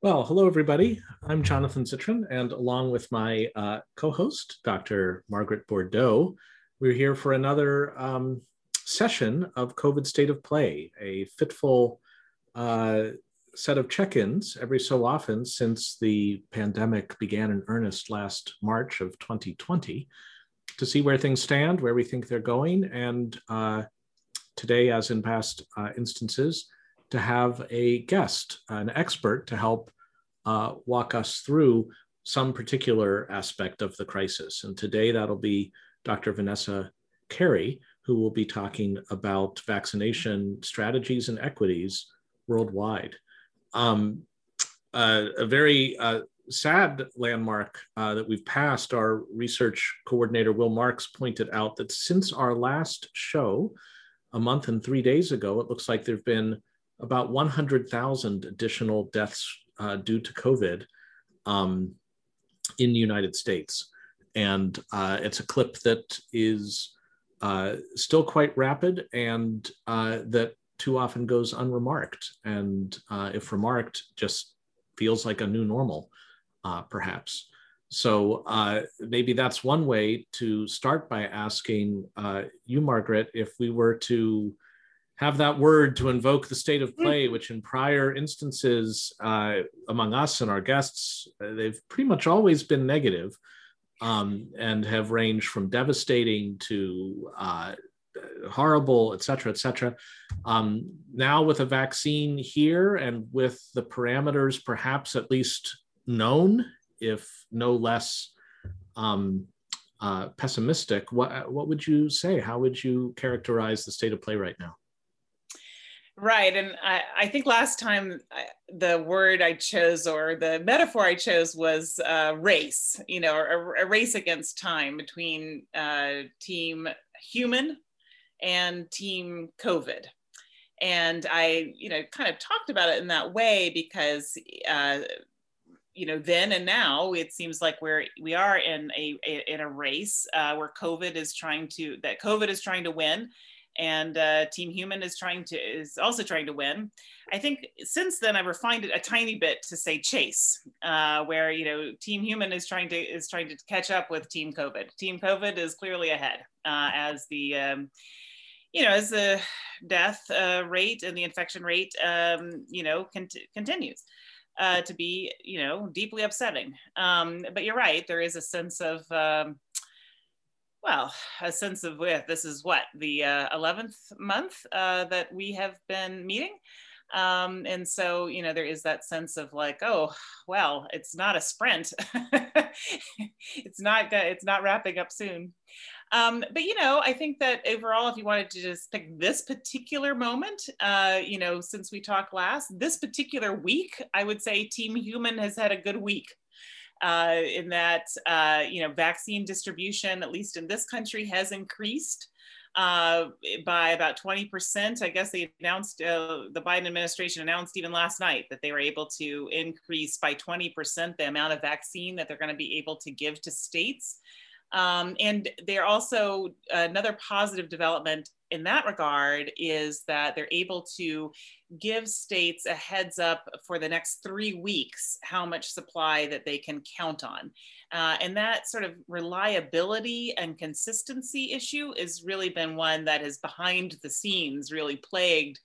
Well, hello, everybody. I'm Jonathan Zittrain, and along with my uh, co host, Dr. Margaret Bourdeaux, we're here for another um, session of COVID State of Play, a fitful uh, set of check ins every so often since the pandemic began in earnest last March of 2020 to see where things stand, where we think they're going, and uh, today, as in past uh, instances, to have a guest, an expert to help uh, walk us through some particular aspect of the crisis. And today that'll be Dr. Vanessa Kerry, who will be talking about vaccination strategies and equities worldwide. Um, uh, a very uh, sad landmark uh, that we've passed, our research coordinator Will Marks pointed out that since our last show, a month and three days ago, it looks like there have been about 100,000 additional deaths uh, due to COVID um, in the United States. And uh, it's a clip that is uh, still quite rapid and uh, that too often goes unremarked. And uh, if remarked, just feels like a new normal, uh, perhaps. So maybe that's one way to start by asking you, Margaret, if we were to have that word to invoke the state of play, mm. which in prior instances uh, among us and our guests, uh, they've pretty much always been negative, um, and have ranged from devastating to uh, horrible, et cetera, et cetera. Um, now with a vaccine here and with the parameters perhaps at least known, if no less um, uh, pessimistic, what, what would you say? How would you characterize the state of play right now? Right. And I, I think last time I, the word I chose or the metaphor I chose was uh, race, you know, a, a, race against time between uh, team human and team COVID. And I, you know, kind of talked about it in that way because, uh, you know, then and now it seems like we're we are in a, a in a race uh, where COVID is trying to that COVID is trying to win and uh, Team Human is trying to is also trying to win. I think since then I've refined it a tiny bit to say chase, uh, where you know Team Human is trying to is trying to catch up with Team COVID. Team COVID is clearly ahead uh, as the um, you know as the death uh, rate and the infection rate um, you know cont- continues. Uh, to be, you know, deeply upsetting. Um, but you're right. There is a sense of um, well, a sense of with this is what the uh, 11th month uh, that we have been meeting. Um, and so, you know, there is that sense of like, oh, well, it's not a sprint. it's not, it's not wrapping up soon. Um, but, you know, I think that overall, if you wanted to just pick this particular moment, uh, you know, since we talked last, this particular week, I would say Team Human has had a good week uh, in that uh, you know vaccine distribution, at least in this country, has increased uh, by about 20%. I guess they announced, uh, the Biden administration announced even last night that they were able to increase by 20% the amount of vaccine that they're going to be able to give to states. Um, and they're also another positive development in that regard is that they're able to give states a heads up for the next three weeks how much supply that they can count on. Uh, and that sort of reliability and consistency issue has really been one that has behind the scenes really plagued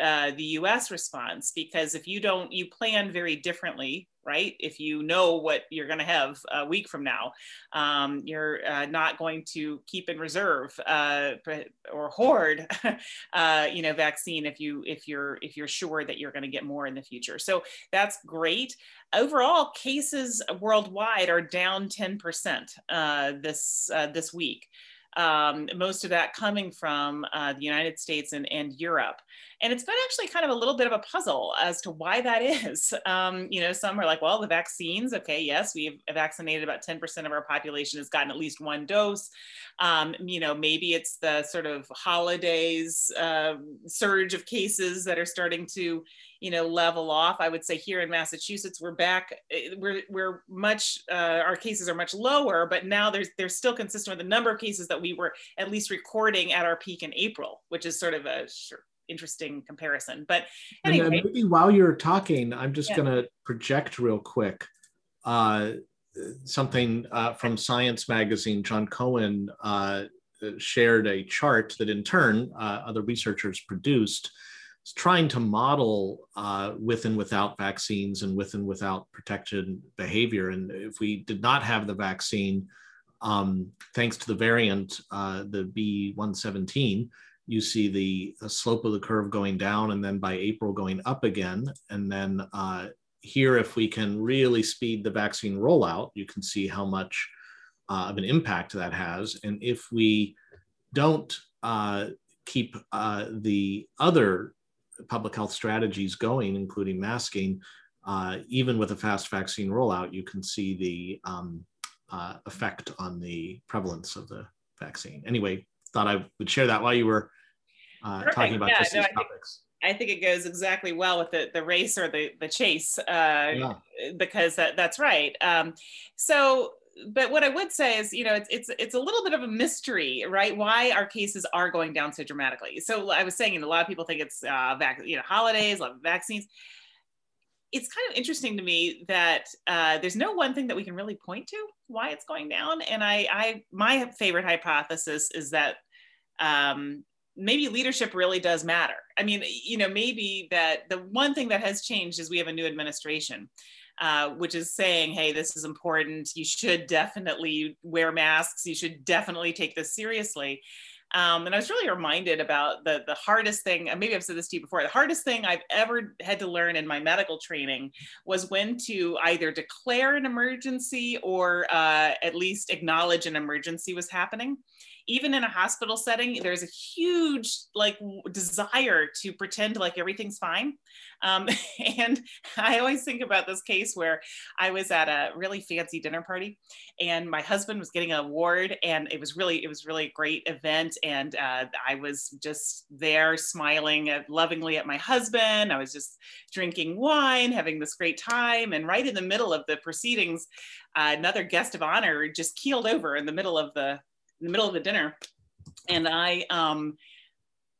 uh, the US response because if you don't, you plan very differently right? If you know what you're going to have a week from now, um, you're uh, not going to keep in reserve uh, or hoard, uh, you know, vaccine if you if you're if you're sure that you're going to get more in the future. So that's great. Overall, cases worldwide are down 10% uh, this this week um, most of that coming from uh, the United States and, and Europe. And it's been actually kind of a little bit of a puzzle as to why that is. Um, you know, some are like, well, the vaccines, okay, yes, we've vaccinated about 10% of our population has gotten at least one dose. Um, you know, maybe it's the sort of holidays uh, surge of cases that are starting to, you know, level off. I would say here in Massachusetts, we're back, eh, we're, we're much, uh, our cases are much lower, but now there's, they're still consistent with the number of cases that we were at least recording at our peak in April, which is sort of a interesting comparison. But anyway, maybe while you're talking, I'm just yeah. going to project real quick uh, something uh, from Science Magazine. Jon Cohen uh, shared a chart that, in turn, uh, other researchers produced, trying to model uh, with and without vaccines and with and without protected behavior. And if we did not have the vaccine, um, thanks to the variant, uh, the B117, you see the, the, slope of the curve going down and then by April going up again. And then uh, here, if we can really speed the vaccine rollout, you can see how much uh, of an impact that has. And if we don't uh, keep uh, the other public health strategies going, including masking, uh, even with a fast vaccine rollout, you can see the um, uh, effect on the prevalence of the vaccine. Anyway, thought I would share that while you were uh, talking about yeah, just no, these I topics. Think, I think it goes exactly well with the, the race or the, the chase, uh, yeah. because that, that's right. Um, so but what I would say is, you know, it's it's it's a little bit of a mystery, right? Why our cases are going down so dramatically. So I was saying, you know, a lot of people think it's uh, vac- you know holidays, a lot of vaccines. It's kind of interesting to me that uh, there's no one thing that we can really point to why it's going down. And I, I my favorite hypothesis is that um, maybe leadership really does matter. I mean, you know, maybe that the one thing that has changed is we have a new administration uh, which is saying, hey, this is important. You should definitely wear masks. You should definitely take this seriously. Um, and I was really reminded about the, the hardest thing, maybe I've said this to you before, the hardest thing I've ever had to learn in my medical training was when to either declare an emergency or uh, at least acknowledge an emergency was happening even in a hospital setting, there's a huge like desire to pretend like everything's fine. Um, and I always think about this case where I was at a really fancy dinner party, and my husband was getting an award, and it was really it was really a great event, and uh, I was just there smiling at, lovingly at my husband. I was just drinking wine, having this great time, and right in the middle of the proceedings, uh, another guest of honor just keeled over in the middle of the in the middle of the dinner. And I, um,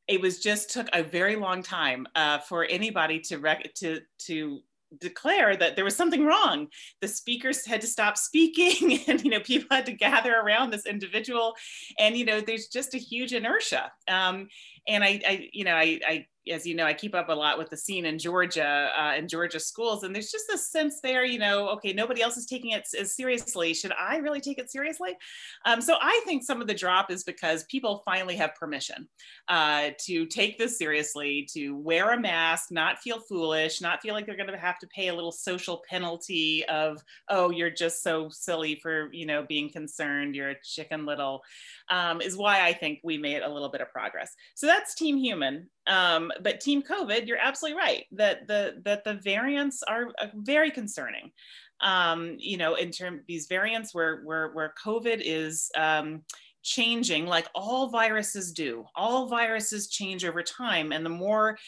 it was just took a very long time uh, for anybody to rec- to to declare that there was something wrong. The speakers had to stop speaking, and you know people had to gather around this individual, and you know there's just a huge inertia. Um, and I, I, you know, I, I as you know, I keep up a lot with the scene in Georgia, uh, in Georgia schools, and there's just a sense there, you know, okay, nobody else is taking it as seriously. Should I really take it seriously? Um, so I think some of the drop is because people finally have permission uh, to take this seriously, to wear a mask, not feel foolish, not feel like they're going to have to pay a little social penalty of, oh, you're just so silly for, you know, being concerned, you're a chicken little, um, is why I think we made a little bit of progress. So that's Team Human. Um, but Team COVID, you're absolutely right that the that the variants are uh, very concerning. Um, you know, in terms these variants where where where COVID is um, changing, like all viruses do. All viruses change over time, and the more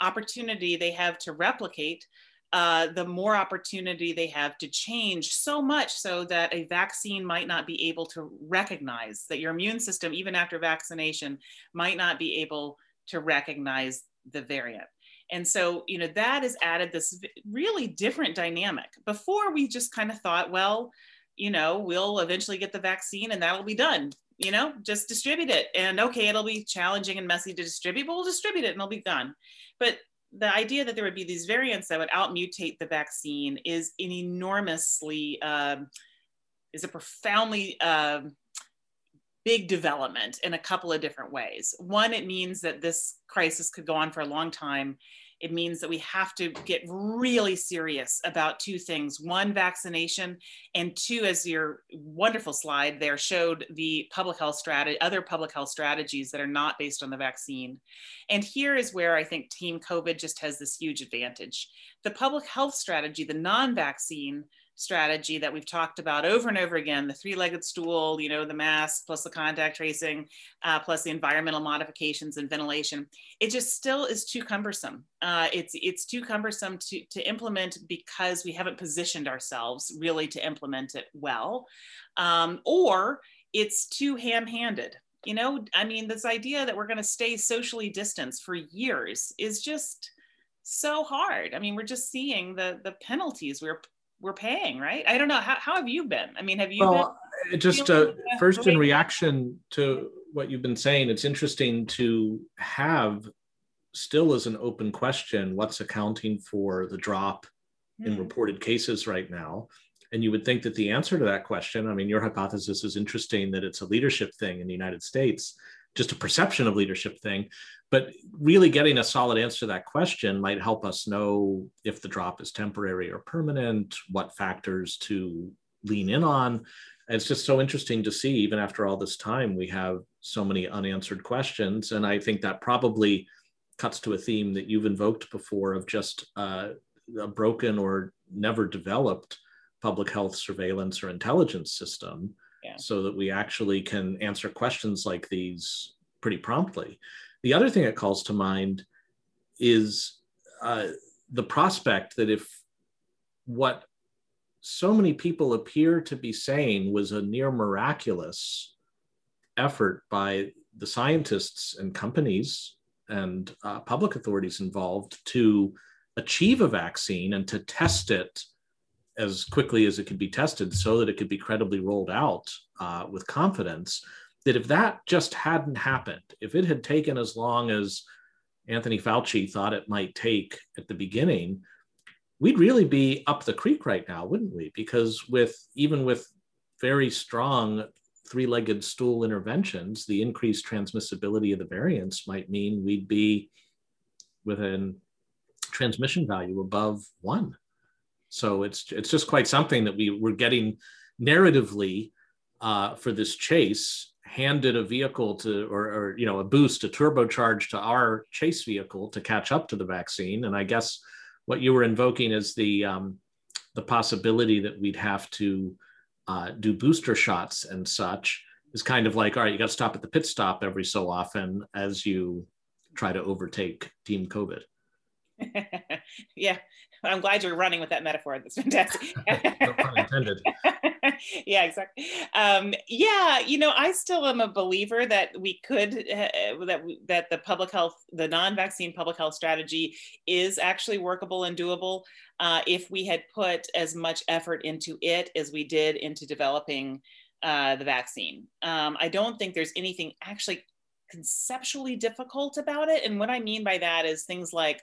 opportunity they have to replicate, uh, the more opportunity they have to change so much so that a vaccine might not be able to recognize that your immune system, even after vaccination, might not be able to recognize the variant. And so, you know, that has added this really different dynamic. Before we just kind of thought, well, you know, we'll eventually get the vaccine and that'll be done. You know, just distribute it. And okay, it'll be challenging and messy to distribute, but we'll distribute it and it'll be done. But the idea that there would be these variants that would outmutate the vaccine is an enormously, um, is a profoundly um, big development in a couple of different ways. One, it means that this crisis could go on for a long time. It means that we have to get really serious about two things one, vaccination, and two, as your wonderful slide there showed, the public health strategy, other public health strategies that are not based on the vaccine. And here is where I think Team COVID just has this huge advantage. The public health strategy, the non vaccine, strategy that we've talked about over and over again the three-legged stool you know the mask plus the contact tracing uh, plus the environmental modifications and ventilation. It just still is too cumbersome. Uh, it's it's too cumbersome to, to implement because we haven't positioned ourselves really to implement it well. Um, or it's too ham-handed. You know, I mean, this idea that we're going to stay socially distanced for years is just so hard. I mean, we're just seeing the the penalties we're we're paying, right? I don't know. How, how have you been? I mean, have you well, been? Just uh, first in reaction to what you've been saying, it's interesting to have still as an open question what's accounting for the drop mm. in hmm. reported cases right now. And you would think that the answer to that question, I mean, your hypothesis is interesting that it's a leadership thing in the United States, just a perception of leadership thing. But really getting a solid answer to that question might help us know if the drop is temporary or permanent, what factors to lean in on. it's just so interesting to see, even after all this time, we have so many unanswered questions. And I think that probably cuts to a theme that you've invoked before of just uh, a broken or never developed public health surveillance or intelligence system so that we actually can answer questions like these pretty promptly. The other thing that calls to mind is uh, the prospect that if what so many people appear to be saying was a near miraculous effort by the scientists and companies and uh, public authorities involved to achieve a vaccine and to test it as quickly as it could be tested so that it could be credibly rolled out uh, with confidence that if that just hadn't happened if it had taken as long as anthony fauci thought it might take at the beginning we'd really be up the creek right now wouldn't we? Because with even with very strong three-legged stool interventions the increased transmissibility of the variants might mean we'd be within transmission value above one so it's it's just quite something that we were getting narratively uh, for this chase handed a vehicle to or, or, you know a boost a turbocharge to our chase vehicle to catch up to the vaccine. And i guess what you were invoking is the um, the possibility that we'd have to uh, do booster shots and such. Is kind of like all right you got to stop at the pit stop every so often as you try to overtake team covid. Yeah I'm glad you're running with that metaphor. That's fantastic. no pun intended. yeah, exactly. Um, yeah, you know, I still am a believer that we could uh, that that the public health, the non-vaccine public health strategy, is actually workable and doable uh, if we had put as much effort into it as we did into developing uh, the vaccine. Um, I don't think there's anything actually conceptually difficult about it. And what I mean by that is things like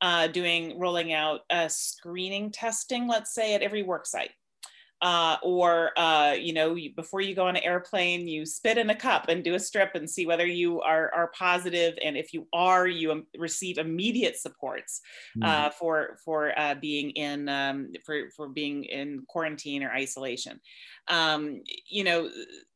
uh, doing rolling out uh, screening testing, let's say, at every work site. Uh, or uh, you know, you, before you go on an airplane, you spit in a cup and do a strip and see whether you are, are positive, and if you are, you um, receive immediate supports mm. for for uh, being in um, for for being in quarantine or isolation. Um, you know,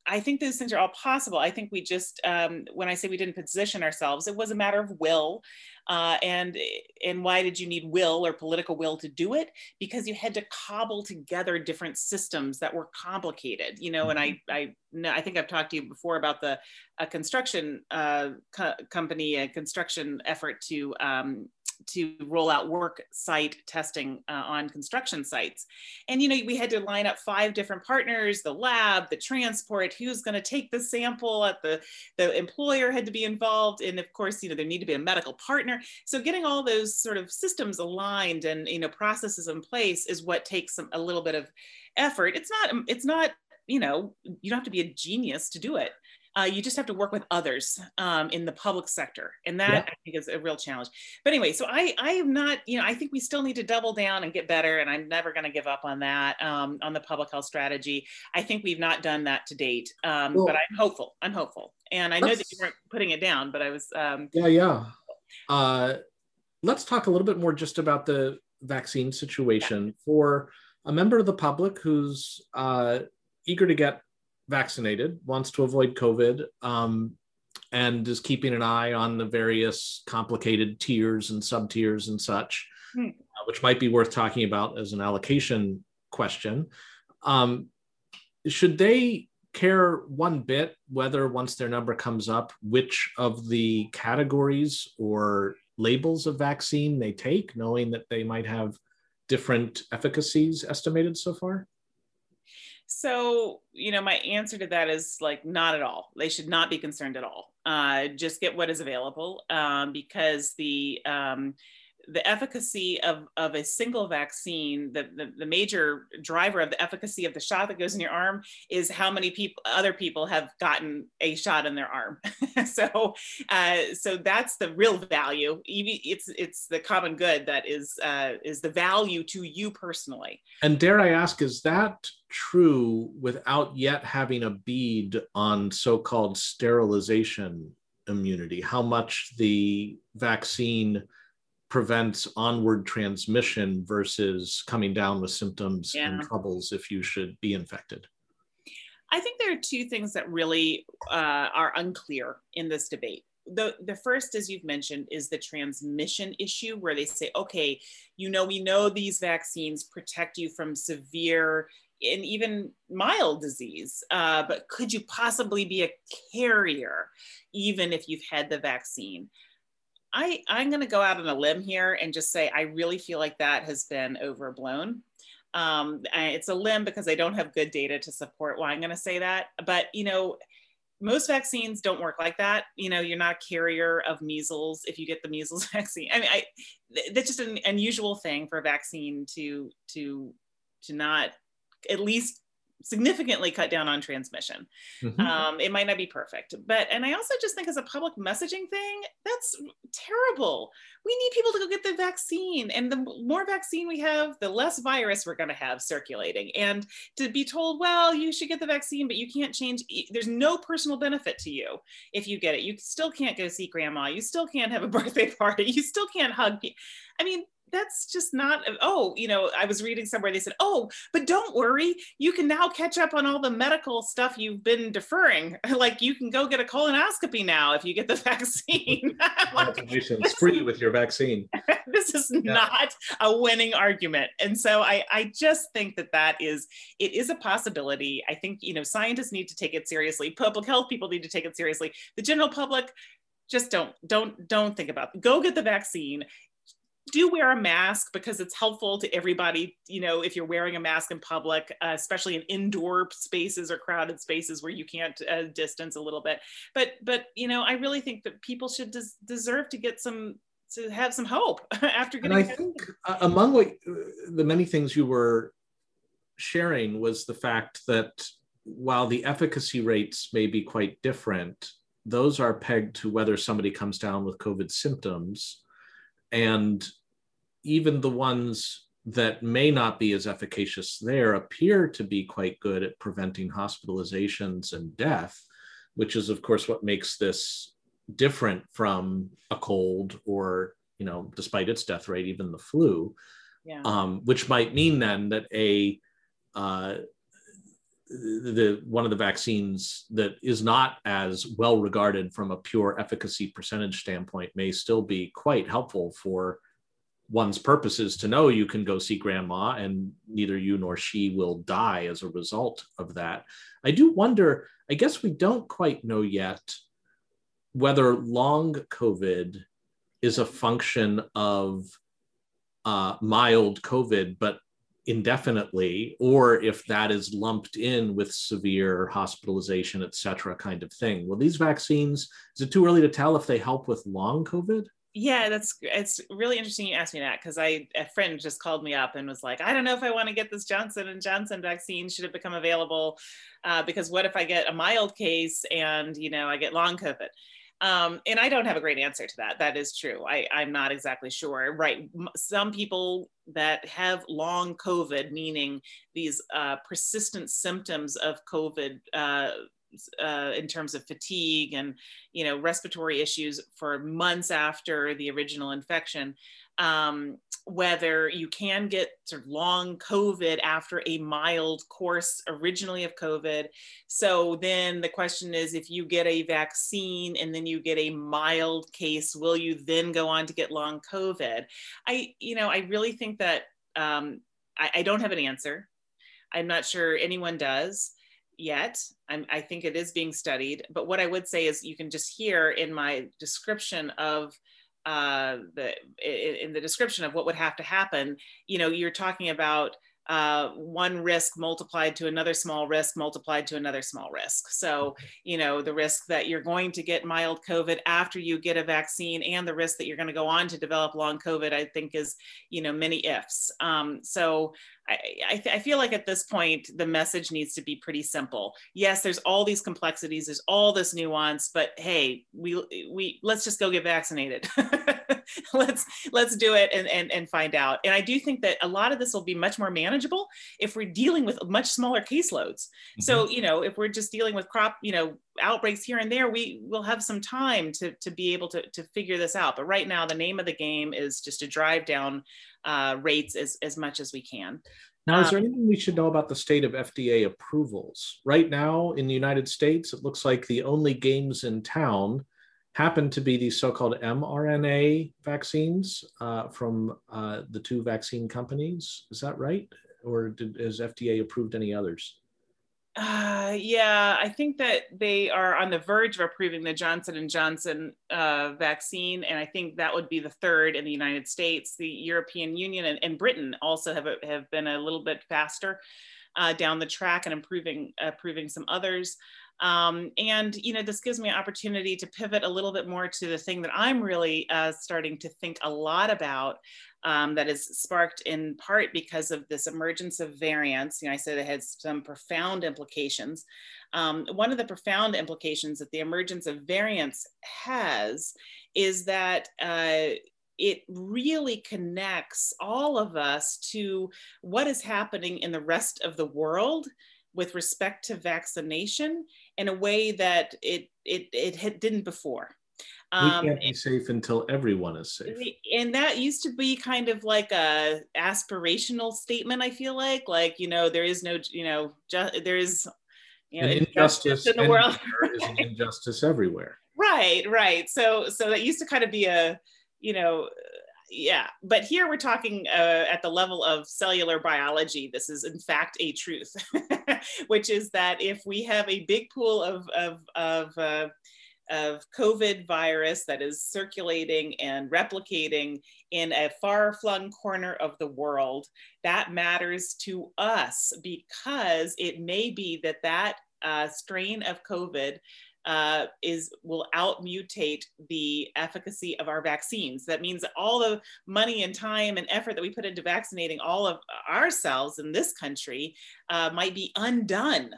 I think those things are all possible. I think we just, um, when I say we didn't position ourselves, it was a matter of will. Uh, and and why did you need will or political will to do it? Because you had to cobble together different systems that were complicated, you know. And I mm-hmm. I I think I've talked to you before about the a construction uh, co- company, a construction effort to um, to roll out work site testing uh, on construction sites. And, you know, we had to line up five different partners, the lab, the transport, who's going to take the sample at the, the employer had to be involved. And of course, you know, there need to be a medical partner. So getting all those sort of systems aligned and, you know, processes in place is what takes some, a little bit of effort. It's not, it's not, you know, you don't have to be a genius to do it. Uh, you just have to work with others um, in the public sector, and that yeah. I think is a real challenge. But anyway, so I I am not you know I think we still need to double down and get better, and I'm never going to give up on that um, on the public health strategy. I think we've not done that to date, um, but I'm hopeful. I'm hopeful, and I know that you weren't putting it down, but I was. Um, yeah, yeah. Uh, let's talk a little bit more just about the vaccine situation yeah. for a member of the public who's uh, eager to get vaccinated, wants to avoid COVID, um, and is keeping an eye on the various complicated tiers and sub tiers and such, mm. uh, which might be worth talking about as an allocation question. Um, should they care one bit whether once their number comes up, which of the categories or labels of vaccine they take, knowing that they might have different efficacies estimated so far? So, you know, my answer to that is like not at all. They should not be concerned at all. Uh, just get what is available um, because the um, the efficacy of, of a single vaccine, the, the, the, major driver of the efficacy of the shot that goes in your arm is how many people, other people have gotten a shot in their arm. so, uh, so that's the real value. It's, it's the common good that is, uh, is the value to you personally. And dare I ask, is that true without yet having a bead on so-called sterilization immunity? How much the vaccine prevents onward transmission versus coming down with symptoms yeah. and troubles if you should be infected? I think there are two things that really uh, are unclear in this debate. The, the first, as you've mentioned, is the transmission issue, where they say, okay, you know, we know these vaccines protect you from severe and even mild disease, uh, but could you possibly be a carrier even if you've had the vaccine? I, I'm going to go out on a limb here and just say I really feel like that has been overblown. Um, it's a limb because I don't have good data to support why I'm going to say that. But, you know, most vaccines don't work like that. You know, you're not a carrier of measles if you get the measles vaccine. I mean, I, that's just an unusual thing for a vaccine to, to, to not at least significantly cut down on transmission. Mm-hmm. Um, it might not be perfect, but and I also just think as a public messaging thing, that's terrible. We need people to go get the vaccine, and the more vaccine we have, the less virus we're going to have circulating. And to be told, well, you should get the vaccine, but you can't change. There's no personal benefit to you if you get it. You still can't go see grandma. You still can't have a birthday party. You still can't hug. I mean, that's just not oh you know i was reading somewhere they said oh but don't worry you can now catch up on all the medical stuff you've been deferring. Like you can go get a colonoscopy now if you get the vaccine. Congratulations, free with your vaccine. this is yeah. not a winning argument. And so i i just think that that is it is a possibility. I think you know scientists need to take it seriously. Public health people need to take it seriously. The general public just don't don't don't think about it. go get the vaccine do wear a mask because it's helpful to everybody you know if you're wearing a mask in public uh, especially in indoor spaces or crowded spaces where you can't uh, distance a little bit. But but you know i really think that people should des- deserve to get some to have some hope after getting and i think uh, among what uh, the many things you were sharing was the fact that while the efficacy rates may be quite different those are pegged to whether somebody comes down with covid symptoms and even the ones that may not be as efficacious there appear to be quite good at preventing hospitalizations and death, which is, of course, what makes this different from a cold or, you know, despite its death rate, even the flu. Yeah. Um, which might mean then that a uh, the one of the vaccines that is not as well regarded from a pure efficacy percentage standpoint may still be quite helpful for one's purposes to know you can go see grandma and neither you nor she will die as a result of that. I do wonder, I guess we don't quite know yet whether long COVID is a function of uh, mild COVID, but indefinitely, or if that is lumped in with severe hospitalization, et cetera, kind of thing. Well, these vaccines, is it too early to tell if they help with long COVID? yeah that's it's really interesting you asked me that because i a friend just called me up and was like i don't know if i want to get this johnson and johnson vaccine should it become available uh, because what if i get a mild case and you know i get long covid um, and i don't have a great answer to that that is true I, i'm not exactly sure right some people that have long covid meaning these uh, persistent symptoms of covid uh, uh, in terms of fatigue and you know respiratory issues for months after the original infection um, whether you can get sort of long covid after a mild course originally of covid so then the question is if you get a vaccine and then you get a mild case will you then go on to get long covid i you know i really think that um, I, I don't have an answer i'm not sure anyone does yet. I'm, i think it is being studied. But what I would say is you can just hear in my description of uh, the in the description of what would have to happen. You know, you're talking about uh, one risk multiplied to another small risk multiplied to another small risk. So, you know, the risk that you're going to get mild COVID after you get a vaccine and the risk that you're going to go on to develop long COVID, I think is, you know, many ifs. Um, so I, I, I, feel like at this point, the message needs to be pretty simple. Yes, there's all these complexities, there's all this nuance, but hey, we, we let's just go get vaccinated. let's let's do it and, and and find out. And I do think that a lot of this will be much more manageable if we're dealing with much smaller caseloads. Mm-hmm. So you know, if we're just dealing with crop, you know, outbreaks here and there, we will have some time to to be able to to figure this out. But right now, the name of the game is just to drive down uh, rates as as much as we can. Now, is there um, anything we should know about the state of FDA approvals? Right now in the United States, it looks like the only games in town happen to be these so-called mRNA vaccines uh, from uh, the two vaccine companies. Is that right? Or did, has FDA approved any others? Uh, yeah, I think that they are on the verge of approving the Johnson and Johnson uh, vaccine, and I think that would be the third in the United States. The European Union and, and Britain also have have been a little bit faster uh, down the track and improving approving some others. Um, and you know, this gives me an opportunity to pivot a little bit more to the thing that I'm really uh, starting to think a lot about. Um, that is sparked in part because of this emergence of variants. You know, I said it has some profound implications. Um, one of the profound implications that the emergence of variants has is that uh, it really connects all of us to what is happening in the rest of the world with respect to vaccination in a way that it it it didn't before. Um, we can't be safe until everyone is safe. And that used to be kind of like a aspirational statement. I feel like, like you know, there is no, you know, ju- there is, you know, an injustice in the world. there is an injustice everywhere. Right, right. So, so that used to kind of be a, you know, yeah but here we're talking uh, at the level of cellular biology this is in fact a truth which is that if we have a big pool of of of, uh, of covid virus that is circulating and replicating in a far-flung corner of the world that matters to us because it may be that that uh, strain of covid uh, is will outmutate the efficacy of our vaccines. That means all the money and time and effort that we put into vaccinating all of ourselves in this country uh, might be undone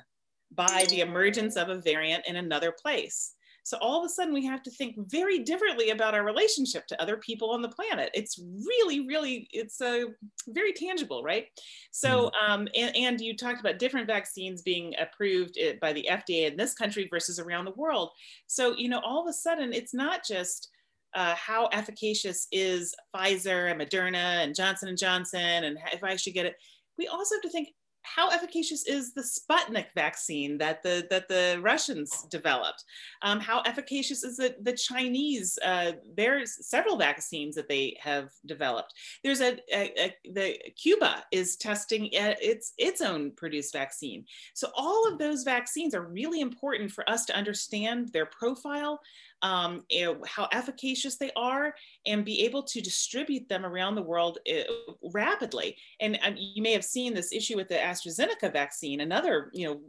by the emergence of a variant in another place. So all of a sudden, we have to think very differently about our relationship to other people on the planet. It's really, really, it's a uh, very tangible, right? So, mm-hmm. um, and, and you talked about different vaccines being approved eh, by the FDA in this country versus around the world. So, you know, all of a sudden, it's not just uh, how efficacious is Pfizer and Moderna and Johnson and Johnson, and if I should get it. We also have to think how efficacious is the Sputnik vaccine that the that the Russians developed? Um, how efficacious is the the Chinese? Uh, there's several vaccines that they have developed. There's a, a, a, the Cuba is testing its its own produced vaccine. So all of those vaccines are really important for us to understand their profile, um, how efficacious they are, and be able to distribute them around the world uh, rapidly. And um, you may have seen this issue with the AstraZeneca vaccine, another you know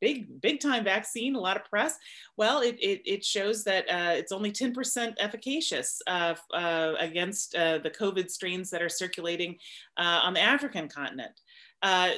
big big time vaccine, a lot of press. Well, it it, it shows that uh, it's only 10% efficacious uh, uh, against uh, the COVID strains that are circulating uh, on the African continent.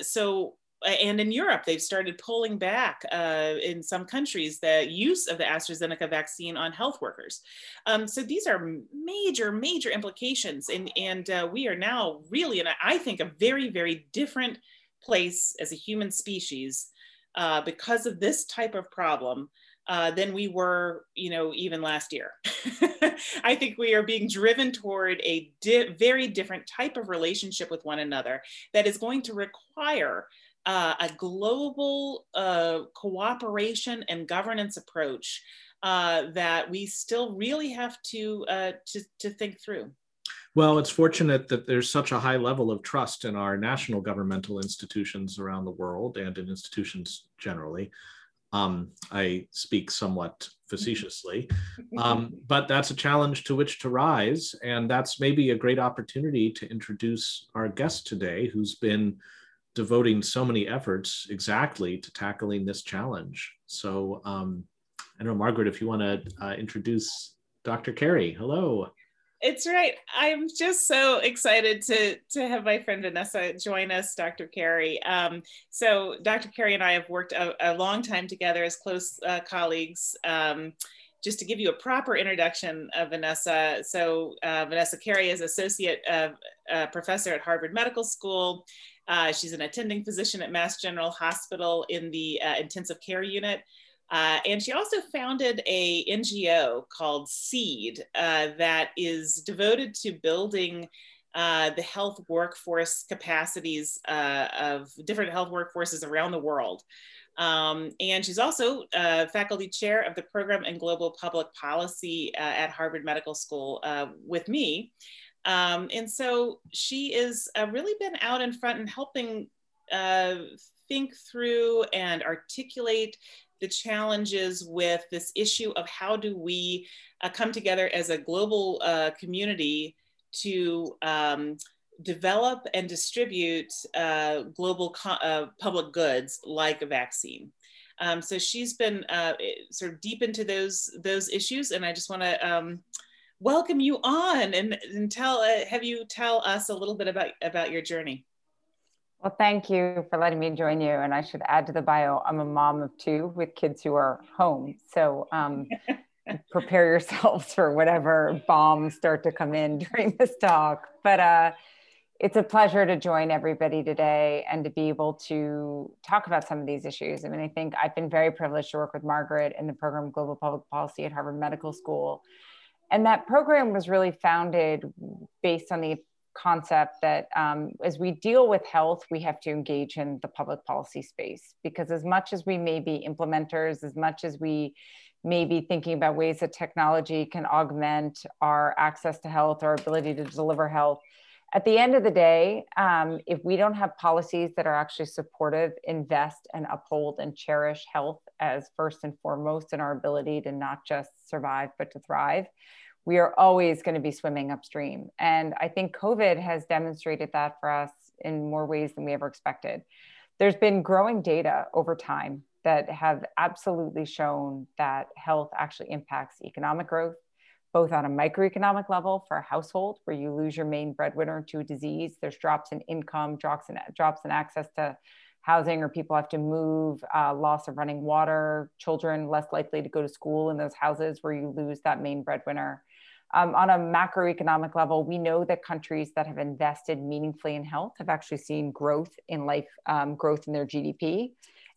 so and in Europe, they've started pulling back uh, in some countries the use of the AstraZeneca vaccine on health workers. Um, so these are major, major implications. And, and uh, we are now really in, a, I think, a very, very different place as a human species uh, because of this type of problem. Uh, than we were, you know, even last year. I think we are being driven toward a di very different type of relationship with one another that is going to require uh, a global uh, cooperation and governance approach uh, that we still really have to, uh, to, to think through. Well, it's fortunate that there's such a high level of trust in our national governmental institutions around the world and in institutions generally. Um, I speak somewhat facetiously, um, but that's a challenge to which to rise. And that's maybe a great opportunity to introduce our guest today, who's been devoting so many efforts exactly to tackling this challenge. So um, I know, Margaret, if you want to uh, introduce Dr. Kerry. Hello. It's right. I'm just so excited to to have my friend Vanessa join us, Dr. Kerry. Um, so Dr. Kerry and I have worked a, a long time together as close uh, colleagues. Um, just to give you a proper introduction of Vanessa, so uh, Vanessa Kerry is associate uh, uh professor at Harvard Medical School. Uh, she's an attending physician at Mass General Hospital in the uh, intensive care unit. Uh, and she also founded a NGO called SEED uh, that is devoted to building uh, the health workforce capacities uh, of different health workforces around the world. Um, and she's also uh, faculty chair of the program in global public policy uh, at Harvard Medical School with me. Um, and so she has really been out in front and helping think through and articulate the challenges with this issue of how do we uh, come together as a global uh, community to um, develop and distribute uh, global uh, public goods like a vaccine. Um, so she's been uh, sort of deep into those those issues, and I just want to um, welcome you on and, and tell uh, have you tell us a little bit about about your journey. Well, thank you for letting me join you. And I should add to the bio, I'm a mom of two with kids who are home. So um, prepare yourselves for whatever bombs start to come in during this talk. But uh, it's a pleasure to join everybody today and to be able to talk about some of these issues. I mean, I think I've been very privileged to work with Margaret in the program of Global Public Policy at Harvard Medical School. And that program was really founded based on the concept that um, as we deal with health, we have to engage in the public policy space. Because as much as we may be implementers, as much as we may be thinking about ways that technology can augment our access to health, our ability to deliver health, at the end of the day, um, if we don't have policies that are actually supportive, invest and uphold and cherish health as first and foremost in our ability to not just survive, but to thrive, we are always going to be swimming upstream. And I think COVID has demonstrated that for us in more ways than we ever expected. There's been growing data over time that have absolutely shown that health actually impacts economic growth, both on a microeconomic level for a household where you lose your main breadwinner to a disease. There's drops in income, drops in drops in access to housing, or people have to move, uh, loss of running water, children less likely to go to school in those houses where you lose that main breadwinner. Um, on a macroeconomic level, we know that countries that have invested meaningfully in health have actually seen growth in life, um, growth in their GDP.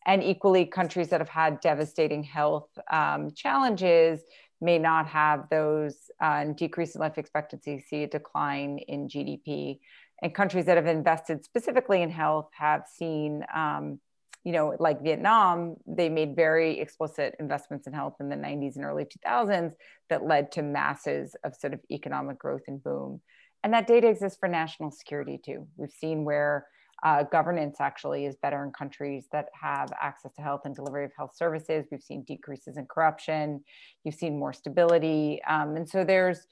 And equally, countries that have had devastating health um, challenges may not have those uh, decrease in life expectancy, see a decline in GDP. And countries that have invested specifically in health have seen um, you know, like Vietnam, they made very explicit investments in health in the 90s and early 2000s that led to masses of sort of economic growth and boom. And that data exists for national security too. We've seen where uh, governance actually is better in countries that have access to health and delivery of health services. We've seen decreases in corruption. You've seen more stability. Um, and so there's,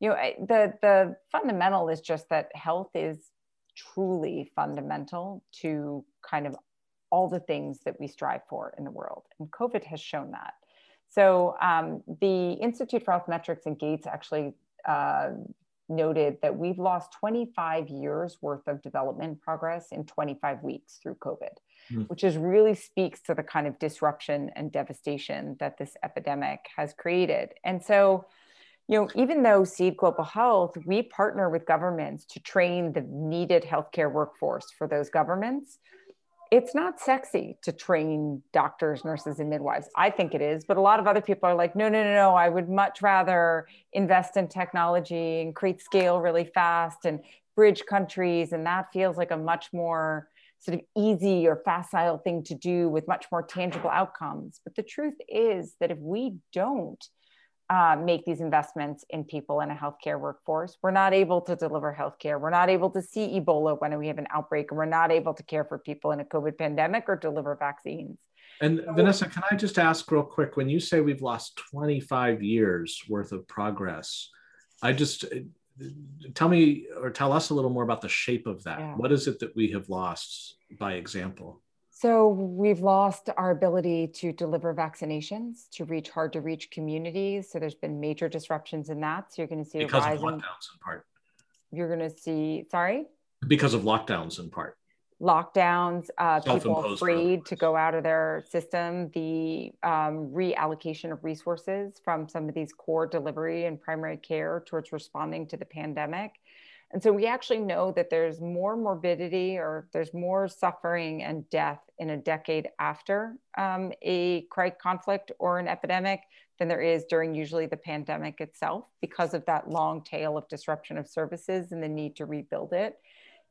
you know, the, the fundamental is just that health is truly fundamental to kind of all the things that we strive for in the world. And COVID has shown that. So um, the Institute for Health Metrics and Gates actually uh, noted that we've lost 25 years worth of development progress in 25 weeks through COVID, mm. which is really speaks to the kind of disruption and devastation that this epidemic has created. And so, you know, even though Seed Global Health, we partner with governments to train the needed healthcare workforce for those governments it's not sexy to train doctors, nurses, and midwives. I think it is, but a lot of other people are like, no, no, no, no. I would much rather invest in technology and create scale really fast and bridge countries. And that feels like a much more sort of easy or facile thing to do with much more tangible outcomes. But the truth is that if we don't uh, make these investments in people in a healthcare workforce. We're not able to deliver healthcare. We're not able to see Ebola when we have an outbreak, and we're not able to care for people in a COVID pandemic or deliver vaccines. And so, Vanessa, can I just ask real quick when you say we've lost 25 years worth of progress, I just tell me or tell us a little more about the shape of that. Yeah. What is it that we have lost by example? So we've lost our ability to deliver vaccinations to reach hard to reach communities. So there's been major disruptions in that. So you're going to see because a rise of lockdowns in part. You're going to see, sorry, because of lockdowns in part. Lockdowns, uh, people afraid to go out of their system, the um, reallocation of resources from some of these core delivery and primary care towards responding to the pandemic. And so we actually know that there's more morbidity or there's more suffering and death in a decade after um, a conflict or an epidemic than there is during usually the pandemic itself because of that long tail of disruption of services and the need to rebuild it.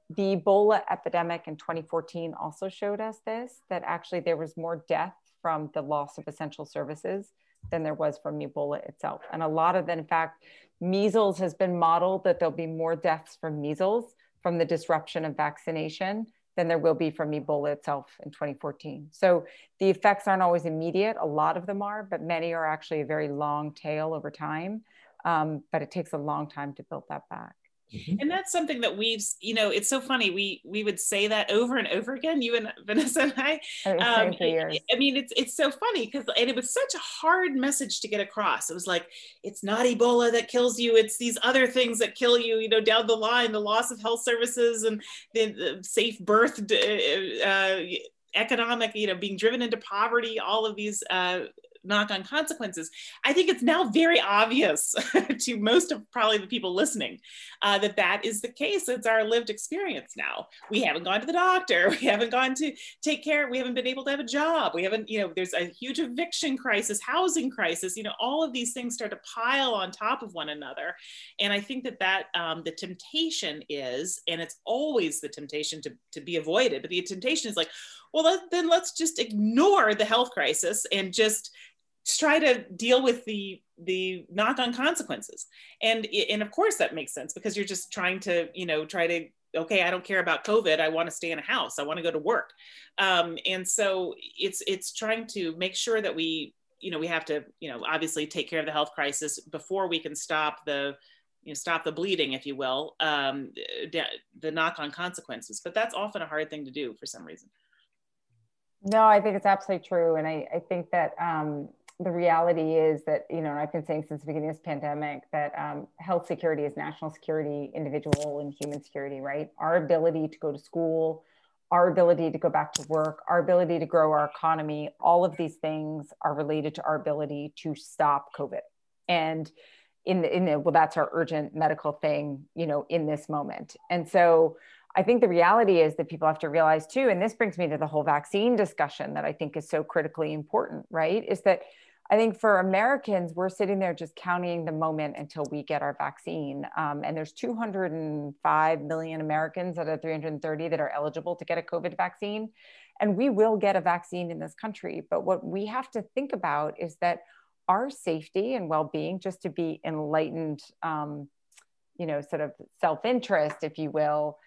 The Ebola epidemic in 2014 also showed us this that actually there was more death from the loss of essential services than there was from Ebola itself. And a lot of that, in fact, measles has been modeled that there'll be more deaths from measles from the disruption of vaccination than there will be from Ebola itself in 2014. So the effects aren't always immediate. A lot of them are, but many are actually a very long tail over time. Um, but it takes a long time to build that back. Mm-hmm. And that's something that we've, you know, it's so funny. We we would say that over and over again. You and Vanessa and I. Um, I mean, it's it's so funny because and it was such a hard message to get across. It was like it's not Ebola that kills you; it's these other things that kill you. You know, down the line, the loss of health services and the, the safe birth. Uh, economic, you know, being driven into poverty, all of these uh, knock on consequences. I think it's now very obvious to most of probably the people listening uh, that that is the case. It's our lived experience now. We haven't gone to the doctor. We haven't gone to take care. We haven't been able to have a job. We haven't, you know, there's a huge eviction crisis, housing crisis. You know, all of these things start to pile on top of one another. And I think that that um, the temptation is, and it's always the temptation to, to be avoided, but the temptation is like, well, then let's just ignore the health crisis and just try to deal with the the knock-on consequences. And and of course that makes sense because you're just trying to you know try to okay i don't care about covid. I want to stay in a house. I want to go to work. Um, and so it's it's trying to make sure that we you know we have to you know obviously take care of the health crisis before we can stop the you know stop the bleeding if you will um, the knock-on consequences. But that's often a hard thing to do for some reason. No i think it's absolutely true. And i, I think that um, the reality is that, you know, I've been saying since the beginning of this pandemic that um, health security is national security, individual and human security, right? Our ability to go to school, our ability to go back to work, our ability to grow our economy, all of these things are related to our ability to stop COVID. And in the, in the, well, that's our urgent medical thing, you know, in this moment. And so I think the reality is that people have to realize too, and this brings me to the whole vaccine discussion that I think is so critically important, right? Is that I think for Americans, we're sitting there just counting the moment until we get our vaccine. Um, and there's 205 million Americans out of 330 that are eligible to get a COVID vaccine. And we will get a vaccine in this country. But what we have to think about is that our safety and well being, just to be enlightened, um, you know, sort of self interest, if you will,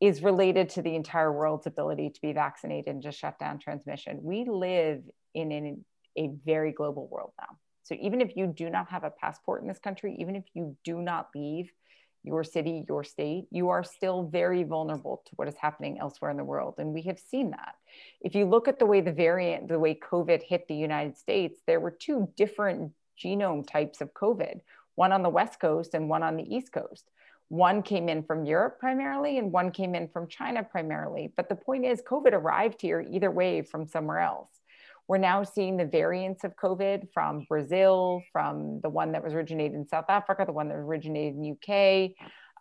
is related to the entire world's ability to be vaccinated and just shut down transmission. We live in an a very global world now. So even if you do not have a passport in this country, even if you do not leave your city, your state, you are still very vulnerable to what is happening elsewhere in the world. And we have seen that. If you look at the way the variant, the way COVID hit the United States, there were two different genome types of COVID, one on the West Coast and one on the East Coast. One came in from Europe primarily, and one came in from China primarily. But the point is, COVID arrived here either way from somewhere else. We're now seeing the variants of COVID from Brazil, from the one that was originated in South Africa, the one that originated in UK.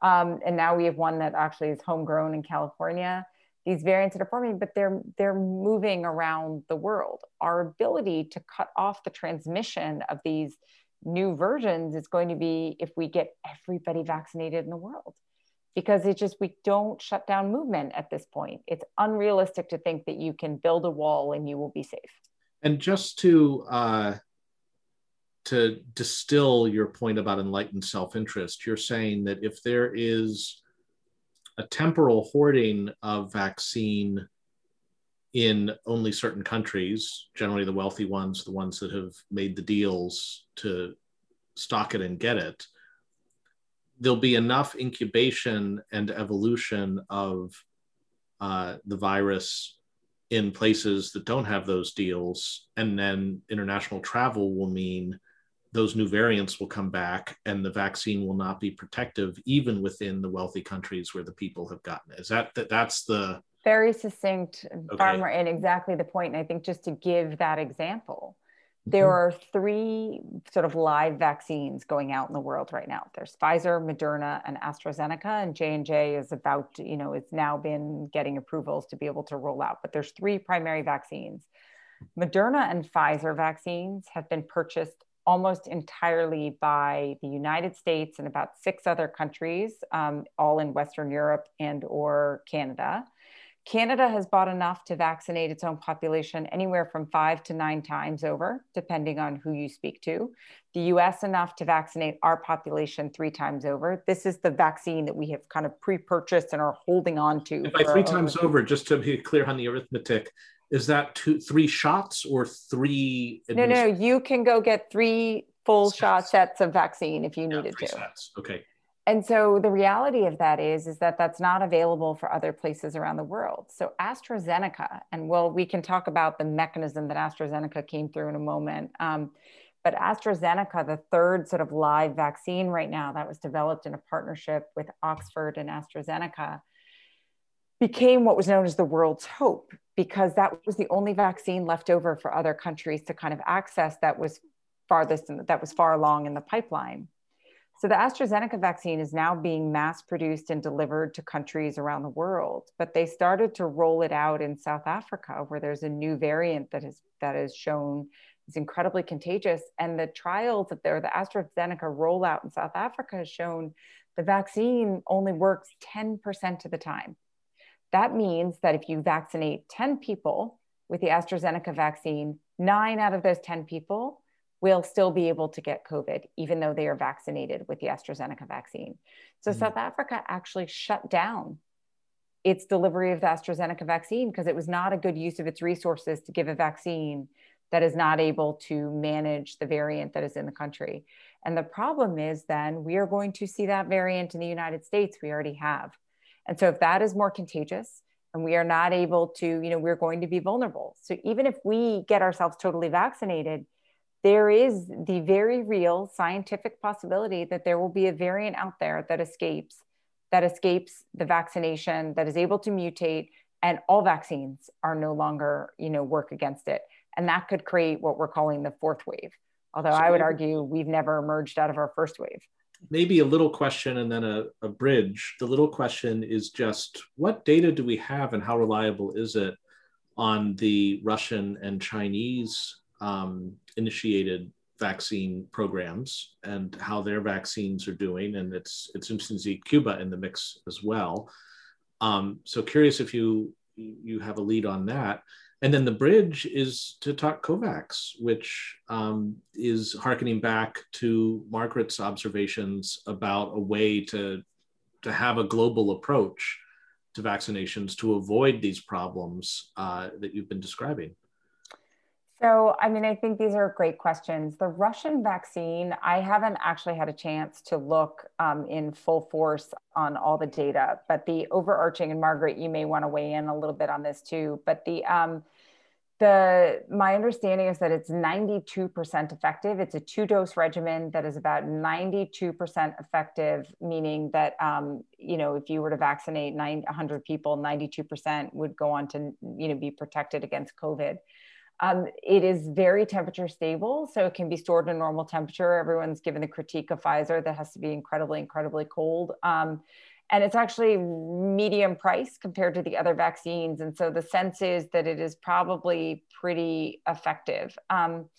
Um, and now we have one that actually is homegrown in California. These variants that are forming, but they're they're moving around the world. Our ability to cut off the transmission of these new versions is going to be if we get everybody vaccinated in the world because it's just we don't shut down movement at this point it's unrealistic to think that you can build a wall and you will be safe and just to uh, to distill your point about enlightened self-interest, you're saying that if there is a temporal hoarding of vaccine in only certain countries, generally the wealthy ones, the ones that have made the deals to stock it and get it, there'll be enough incubation and evolution of uh, the virus in places that don't have those deals. And then international travel will mean those new variants will come back and the vaccine will not be protective even within the wealthy countries where the people have gotten it. Is that, that that's the very succinct okay. farmer and exactly the point. And I think just to give that example, there mm-hmm. are three sort of live vaccines going out in the world right now. There's Pfizer, Moderna, and AstraZeneca, and J and J is about to, you know, it's now been getting approvals to be able to roll out. But there's three primary vaccines. Moderna and Pfizer vaccines have been purchased almost entirely by the United States and about six other countries, um, all in Western Europe and or Canada. Canada has bought enough to vaccinate its own population anywhere from five to nine times over, depending on who you speak to. The US enough to vaccinate our population three times over. This is the vaccine that we have kind of pre purchased and are holding on to. By three times over, just to be clear on the arithmetic, is that two, three shots or three? No, no, you can go get three full sets. shot sets of vaccine if you yeah, needed to. Sets. Okay and so the reality of that is is that that's not available for other places around the world. So astrazeneca and well we can talk about the mechanism that astrazeneca came through in a moment um, but astrazeneca the third sort of live vaccine right now that was developed in a partnership with oxford and astrazeneca became what was known as the world's hope because that was the only vaccine left over for other countries to kind of access that was farthest in, that was far along in the pipeline so the AstraZeneca vaccine is now being mass produced and delivered to countries around the world, but they started to roll it out in South Africa where there's a new variant that is that is shown is incredibly contagious and the trials that there the AstraZeneca rollout in South Africa has shown the vaccine only works 10% of the time. That means that if you vaccinate 10 people with the AstraZeneca vaccine, 9 out of those 10 people will still be able to get COVID, even though they are vaccinated with the AstraZeneca vaccine. So mm-hmm. South Africa actually shut down its delivery of the AstraZeneca vaccine because it was not a good use of its resources to give a vaccine that is not able to manage the variant that is in the country. And the problem is then we are going to see that variant in the United States. We already have. And so if that is more contagious, and we are not able to, you know, we're going to be vulnerable. So even if we get ourselves totally vaccinated, there is the very real scientific possibility that there will be a variant out there that escapes that escapes the vaccination that is able to mutate and all vaccines are no longer you know work against it. And that could create what we're calling the fourth wave. Although so i would argue we've never emerged out of our first wave. Maybe a little question and then a, a bridge. The little question is just what data do we have and how reliable is it on the russian and chinese um, initiated vaccine programs and how their vaccines are doing, and it's it's interesting to see Cuba in the mix as well. Um, so curious if you you have a lead on that. And then the bridge is to talk COVAX, which um, is harkening back to Margaret's observations about a way to, to have a global approach to vaccinations to avoid these problems uh, that you've been describing. So, I mean, I think these are great questions. The Russian vaccine, I haven't actually had a chance to look um, in full force on all the data, but the overarching, and Margaret, you may want to weigh in a little bit on this too, but the, um, the my understanding is that it's 92% effective. It's a two dose regimen that is about 92% effective, meaning that um, you know if you were to vaccinate 900 people, 92% would go on to you know be protected against COVID. Um, it is very temperature stable, so it can be stored in normal temperature. Everyone's given the critique of Pfizer that has to be incredibly, incredibly cold. Um, and it's actually medium price compared to the other vaccines. And so the sense is that it is probably pretty effective. Um,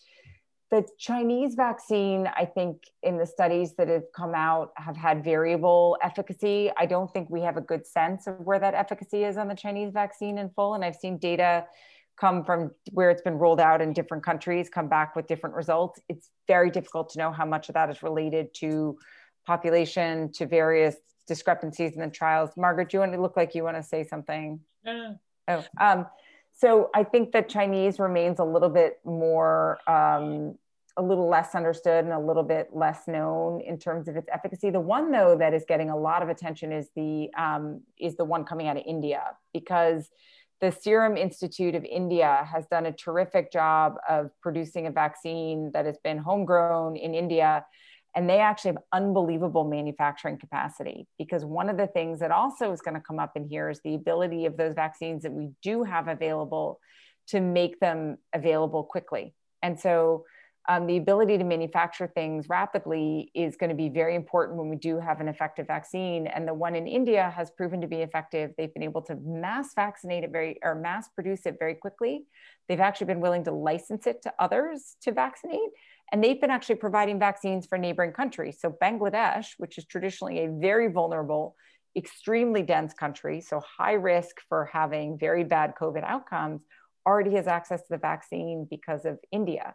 the Chinese vaccine, I think, in the studies that have come out, have had variable efficacy. I don't think we have a good sense of where that efficacy is on the Chinese vaccine in full. And I've seen data come from where it's been rolled out in different countries come back with different results it's very difficult to know how much of that is related to population to various discrepancies in the trials margaret do you want to look like you want to say something no. oh um, so i think that chinese remains a little bit more um, a little less understood and a little bit less known in terms of its efficacy. The one though that is getting a lot of attention is the um, is the one coming out of India because the Serum Institute of India has done a terrific job of producing a vaccine that has been homegrown in India. And they actually have unbelievable manufacturing capacity because one of the things that also is going to come up in here is the ability of those vaccines that we do have available to make them available quickly. And so um, the ability to manufacture things rapidly is going to be very important when we do have an effective vaccine. And the one in India has proven to be effective. They've been able to mass vaccinate it very or mass produce it very quickly. They've actually been willing to license it to others to vaccinate. And they've been actually providing vaccines for neighboring countries. So Bangladesh, which is traditionally a very vulnerable, extremely dense country, so high risk for having very bad COVID outcomes, already has access to the vaccine because of India.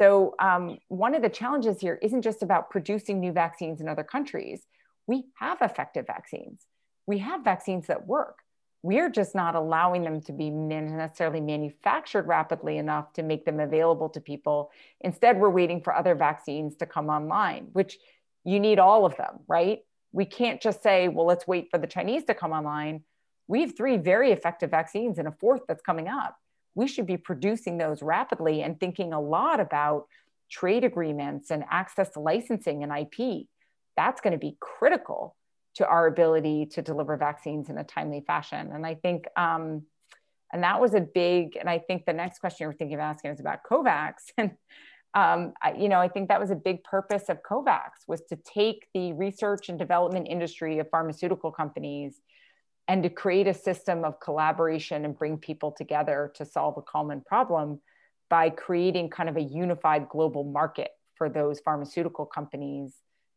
So, um, one of the challenges here isn't just about producing new vaccines in other countries. We have effective vaccines, we have vaccines that work. We're just not allowing them to be necessarily manufactured rapidly enough to make them available to people. Instead, we're waiting for other vaccines to come online, which you need all of them, right? We can't just say, well, let's wait for the Chinese to come online. We have three very effective vaccines and a fourth that's coming up we should be producing those rapidly and thinking a lot about trade agreements and access to licensing and IP. That's going to be critical to our ability to deliver vaccines in a timely fashion. And I think, um, and that was a big, and I think the next question you're thinking of asking is about COVAX. And, um, I, you know, I think that was a big purpose of COVAX was to take the research and development industry of pharmaceutical companies and to create a system of collaboration and bring people together to solve a common problem by creating kind of a unified global market for those pharmaceutical companies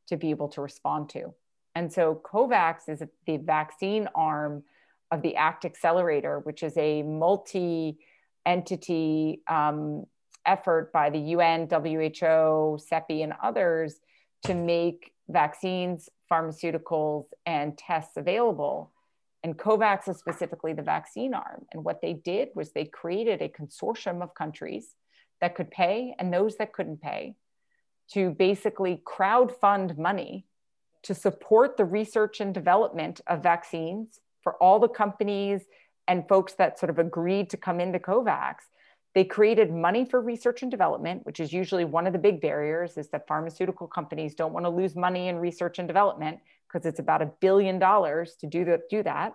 to be able to respond to. And so COVAX is the vaccine arm of the ACT Accelerator, which is a multi entity um, effort by the UN, WHO, CEPI, and others to make vaccines, pharmaceuticals, and tests available and COVAX is specifically the vaccine arm. And what they did was they created a consortium of countries that could pay and those that couldn't pay to basically crowd fund money to support the research and development of vaccines for all the companies and folks that sort of agreed to come into COVAX. They created money for research and development, which is usually one of the big barriers is that pharmaceutical companies don't want to lose money in research and development because it's about a billion dollars to do, the, do that.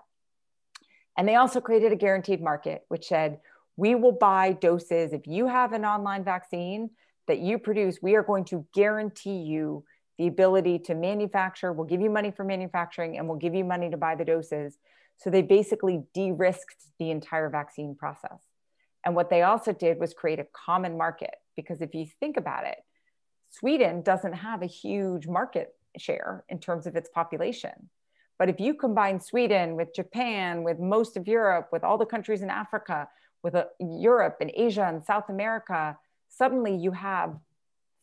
And they also created a guaranteed market, which said, we will buy doses. If you have an online vaccine that you produce, we are going to guarantee you the ability to manufacture. We'll give you money for manufacturing and we'll give you money to buy the doses. So they basically de risked the entire vaccine process. And what they also did was create a common market because if you think about it, Sweden doesn't have a huge market share in terms of its population. But if you combine Sweden with Japan, with most of Europe, with all the countries in Africa, with uh, Europe and Asia and South America, suddenly you have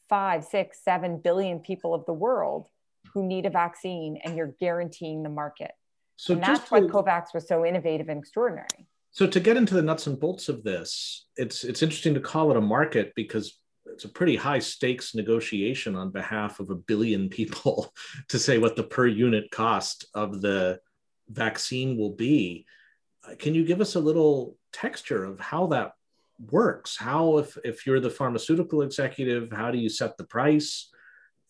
five, six, seven billion people of the world who need a vaccine, and you're guaranteeing the market. So and that's why COVAX was so innovative and extraordinary. So to get into the nuts and bolts of this, it's it's interesting to call it a market because it's a pretty high stakes negotiation on behalf of a billion people to say what the per unit cost of the vaccine will be. Uh, can you give us a little texture of how that works? How, if, if you're the pharmaceutical executive, how do you set the price?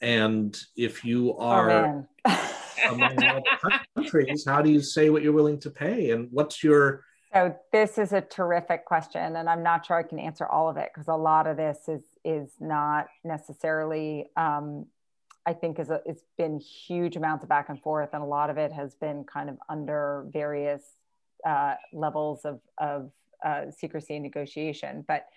And if you oh, are oh, among all countries, how do you say what you're willing to pay? And what's your so this is a terrific question, and I'm not sure I can answer all of it because a lot of this is is not necessarily. Um, I think is a, it's been huge amounts of back and forth, and a lot of it has been kind of under various uh, levels of of uh, secrecy and negotiation. But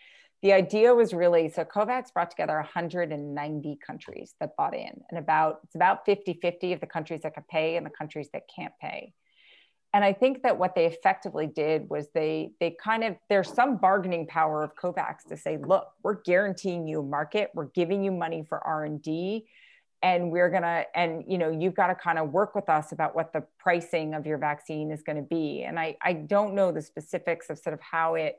the idea was really so COVAX brought together 190 countries that bought in, and about it's about 50 50 of the countries that could pay and the countries that can't pay and I think that what they effectively did was they they kind of there's some bargaining power of COVAX to say, look, we're guaranteeing you a market, we're giving you money for R and we're gonna and you know you've got to kind of work with us about what the pricing of your vaccine is going to be. And I I don't know the specifics of sort of how it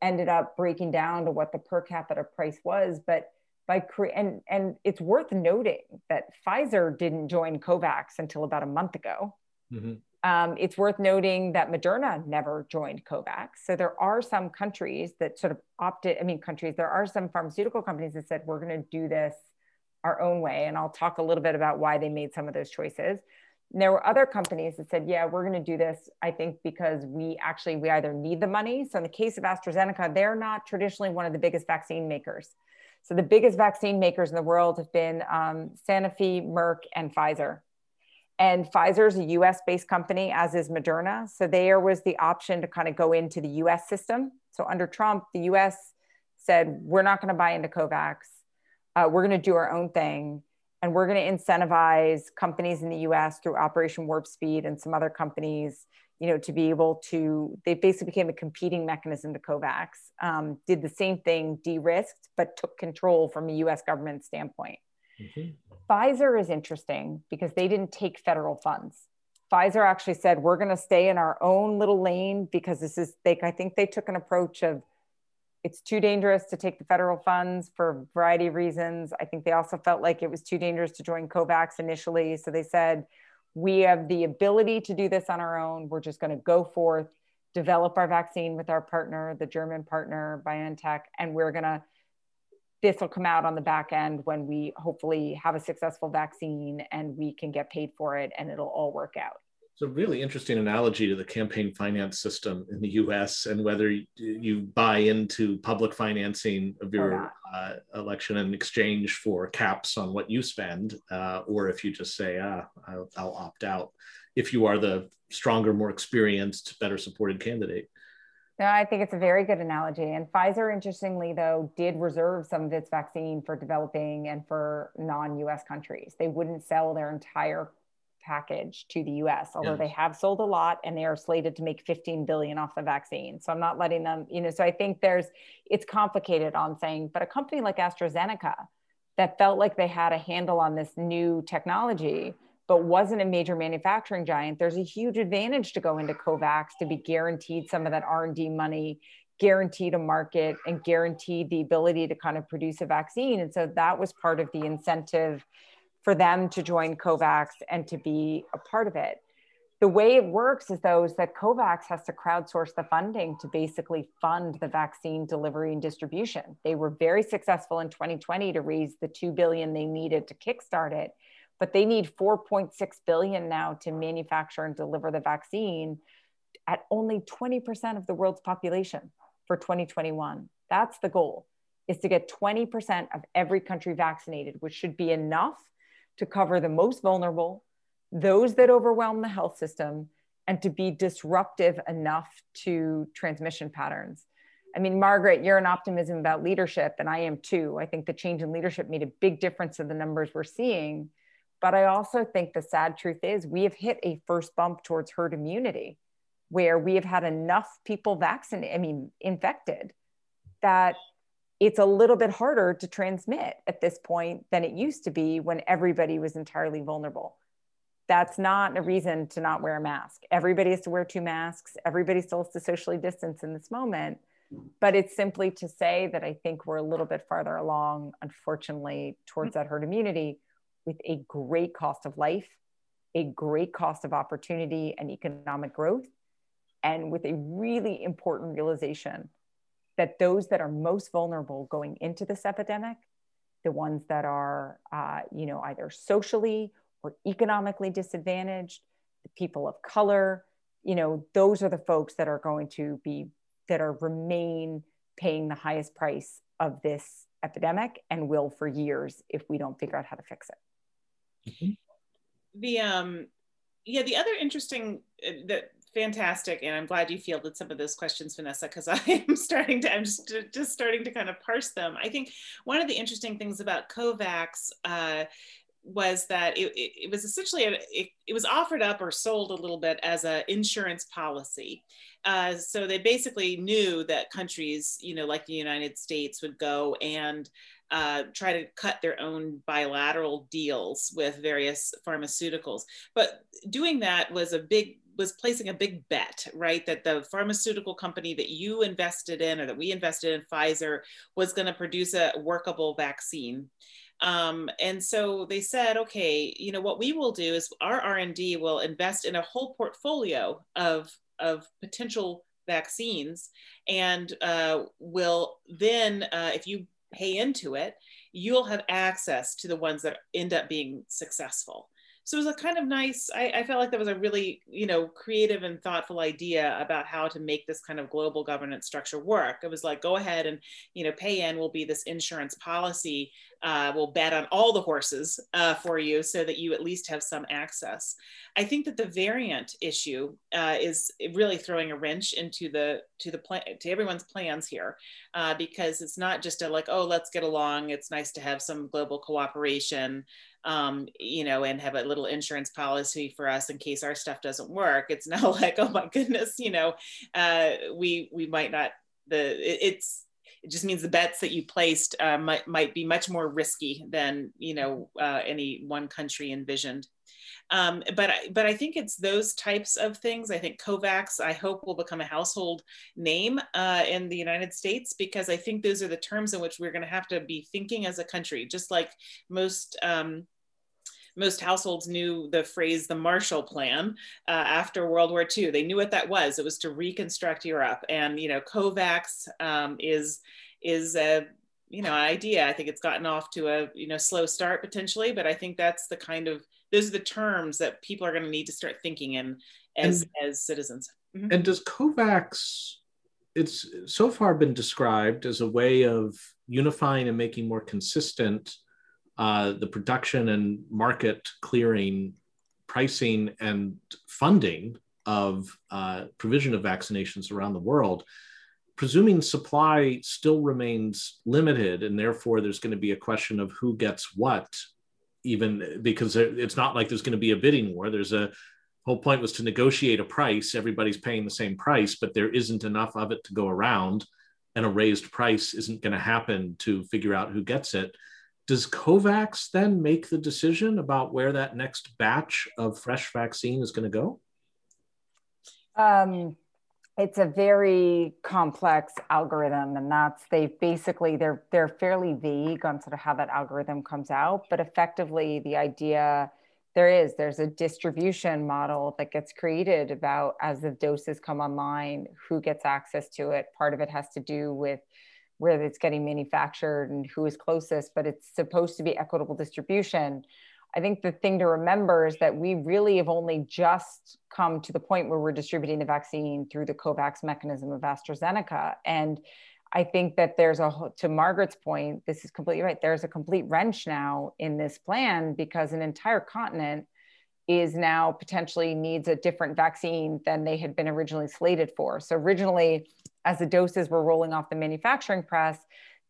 ended up breaking down to what the per capita price was, but by cre- and and it's worth noting that Pfizer didn't join COVAX until about a month ago. Mm-hmm. Um, it's worth noting that Moderna never joined COVAX. So there are some countries that sort of opted. I mean, countries. There are some pharmaceutical companies that said we're going to do this our own way, and I'll talk a little bit about why they made some of those choices. And there were other companies that said, yeah, we're going to do this, I think, because we actually, we either need the money. So in the case of AstraZeneca, they're not traditionally one of the biggest vaccine makers. So the biggest vaccine makers in the world have been um, Sanofi, Merck, and Pfizer. And Pfizer is a US based company, as is Moderna. So there was the option to kind of go into the US system. So under Trump, the US said, we're not going to buy into COVAX. Uh, we're going to do our own thing. And we're going to incentivize companies in the US through Operation Warp Speed and some other companies you know, to be able to, they basically became a competing mechanism to COVAX, um, did the same thing, de risked, but took control from a US government standpoint. Mm-hmm. Pfizer is interesting because they didn't take federal funds. Pfizer actually said, we're going to stay in our own little lane because this is, they, I think they took an approach of, it's too dangerous to take the federal funds for a variety of reasons. I think they also felt like it was too dangerous to join COVAX initially. So they said, we have the ability to do this on our own. We're just going to go forth, develop our vaccine with our partner, the German partner, BioNTech, and we're going to, this will come out on the back end when we hopefully have a successful vaccine and we can get paid for it and it'll all work out. It's a really interesting analogy to the campaign finance system in the US and whether you buy into public financing of your uh, election in exchange for caps on what you spend, uh, or if you just say, ah, I'll, I'll opt out if you are the stronger, more experienced, better supported candidate. No, I think it's a very good analogy. And Pfizer, interestingly, though, did reserve some of its vaccine for developing and for non US countries. They wouldn't sell their entire package to the US, although yes. they have sold a lot and they are slated to make 15 billion off the vaccine. So I'm not letting them, you know, so I think there's, it's complicated on saying, but a company like AstraZeneca that felt like they had a handle on this new technology, but wasn't a major manufacturing giant, there's a huge advantage to go into COVAX to be guaranteed some of that R&D money, guaranteed a market and guaranteed the ability to kind of produce a vaccine. And so that was part of the incentive for them to join COVAX and to be a part of it. The way it works is though is that COVAX has to crowdsource the funding to basically fund the vaccine delivery and distribution. They were very successful in 2020 to raise the 2 billion they needed to kickstart it, but they need 4.6 billion now to manufacture and deliver the vaccine at only 20% of the world's population for 2021. That's the goal is to get 20% of every country vaccinated, which should be enough to cover the most vulnerable, those that overwhelm the health system, and to be disruptive enough to transmission patterns. I mean, Margaret, you're an optimism about leadership, and I am too. I think the change in leadership made a big difference in the numbers we're seeing. But I also think the sad truth is we have hit a first bump towards herd immunity where we have had enough people vaccinated, I mean, infected, that it's a little bit harder to transmit at this point than it used to be when everybody was entirely vulnerable. That's not a reason to not wear a mask. Everybody has to wear two masks. Everybody still has to socially distance in this moment. But it's simply to say that I think we're a little bit farther along, unfortunately, towards mm. that herd immunity with a great cost of life, a great cost of opportunity and economic growth, and with a really important realization that those that are most vulnerable going into this epidemic, the ones that are, uh, you know, either socially or economically disadvantaged, the people of color, you know, those are the folks that are going to be, that are remain paying the highest price of this epidemic and will for years if we don't figure out how to fix it. Mm-hmm. The, um, yeah, the other interesting, uh, that fantastic and i'm glad you fielded some of those questions vanessa because i'm starting to i'm just just starting to kind of parse them i think one of the interesting things about covax uh, was that it, it, it was essentially a, it, it, was offered up or sold a little bit as an insurance policy uh, so they basically knew that countries you know like the united states would go and uh, try to cut their own bilateral deals with various pharmaceuticals but doing that was a big was placing a big bet, right? That the pharmaceutical company that you invested in or that we invested in, Pfizer, was going to produce a workable vaccine. Um, and so they said, okay, you know, what we will do is our R&D will invest in a whole portfolio of, of potential vaccines and uh, will then, uh, if you pay into it, you'll have access to the ones that end up being successful so it was a kind of nice I, I, felt like that was a really you know creative and thoughtful idea about how to make this kind of global governance structure work. It was like go ahead and you know pay in will be this insurance policy uh, will bet on all the horses uh, for you so that you at least have some access. I think that the variant issue uh, is really throwing a wrench into the to the plan to everyone's plans here uh, because it's not just a like oh let's get along. It's nice to have some global cooperation um, you know, and have a little insurance policy for us in case our stuff doesn't work. It's now like, oh my goodness, you know, uh, we we might not. The it, it's it just means the bets that you placed uh, might might be much more risky than you know uh, any one country envisioned. Um, but but I think it's those types of things. I think COVAX, I hope, will become a household name uh, in the United States because I think those are the terms in which we're going to have to be thinking as a country. Just like most um, most households knew the phrase the Marshall Plan uh, after World War II. They knew what that was. It was to reconstruct Europe, and you know, COVAX um, is is a you know idea. I think it's gotten off to a you know slow start potentially, but I think that's the kind of those are the terms that people are going to need to start thinking in as and, as citizens. Mm-hmm. And does COVAX? It's so far been described as a way of unifying and making more consistent uh, the production and market clearing, pricing, and funding of uh, provision of vaccinations around the world, presuming supply still remains limited, and therefore there's going to be a question of who gets what, even because it's not like there's going to be a bidding war. There's a whole point was to negotiate a price. Everybody's paying the same price, but there isn't enough of it to go around, and a raised price isn't going to happen to figure out who gets it does COVAX then make the decision about where that next batch of fresh vaccine is going to go? Um, it's a very complex algorithm, and that's they basically they're they're fairly vague on sort of how that algorithm comes out, but effectively the idea there is there's a distribution model that gets created about as the doses come online, who gets access to it. Part of it has to do with where it's getting manufactured and who is closest, but it's supposed to be equitable distribution. I think the thing to remember is that we really have only just come to the point where we're distributing the vaccine through the COVAX mechanism of AstraZeneca. And I think that there's a, to Margaret's point, this is completely right. There's a complete wrench now in this plan because an entire continent is now potentially needs a different vaccine than they had been originally slated for. So originally, as the doses were rolling off the manufacturing press,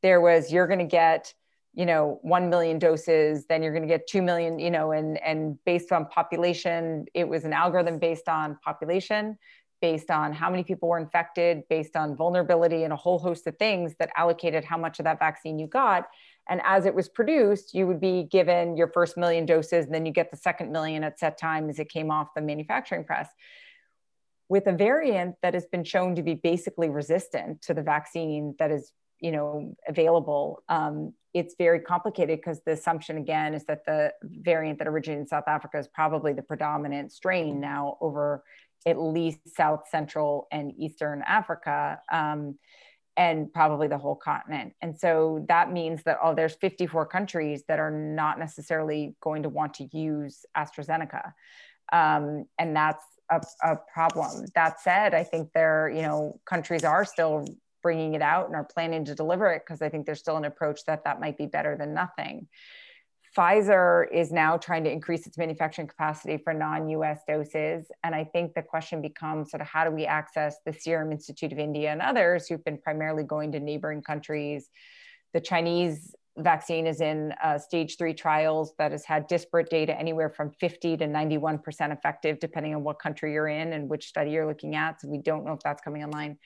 there was you're going to get you know 1 million doses then you're going to get 2 million you know and and based on population it was an algorithm based on population based on how many people were infected based on vulnerability and a whole host of things that allocated how much of that vaccine you got. And as it was produced you would be given your first million doses and then you get the second million at set time as it came off the manufacturing press with a variant that has been shown to be basically resistant to the vaccine that is you know available. Um, it's very complicated because the assumption again is that the variant that originated in south africa is probably the predominant strain now over at least south central and eastern africa um, and probably the whole continent. And so that means that oh there's 54 countries that are not necessarily going to want to use astrazeneca. Um, and that's a, a problem. That said, I think there, you know, countries are still bringing it out and are planning to deliver it because I think there's still an approach that that might be better than nothing. Pfizer is now trying to increase its manufacturing capacity for non US doses. And I think the question becomes sort of how do we access the Serum Institute of India and others who've been primarily going to neighboring countries? The Chinese vaccine is in uh, stage three trials that has had disparate data anywhere from 50 to 91% effective, depending on what country you're in and which study you're looking at. So we don't know if that's coming online.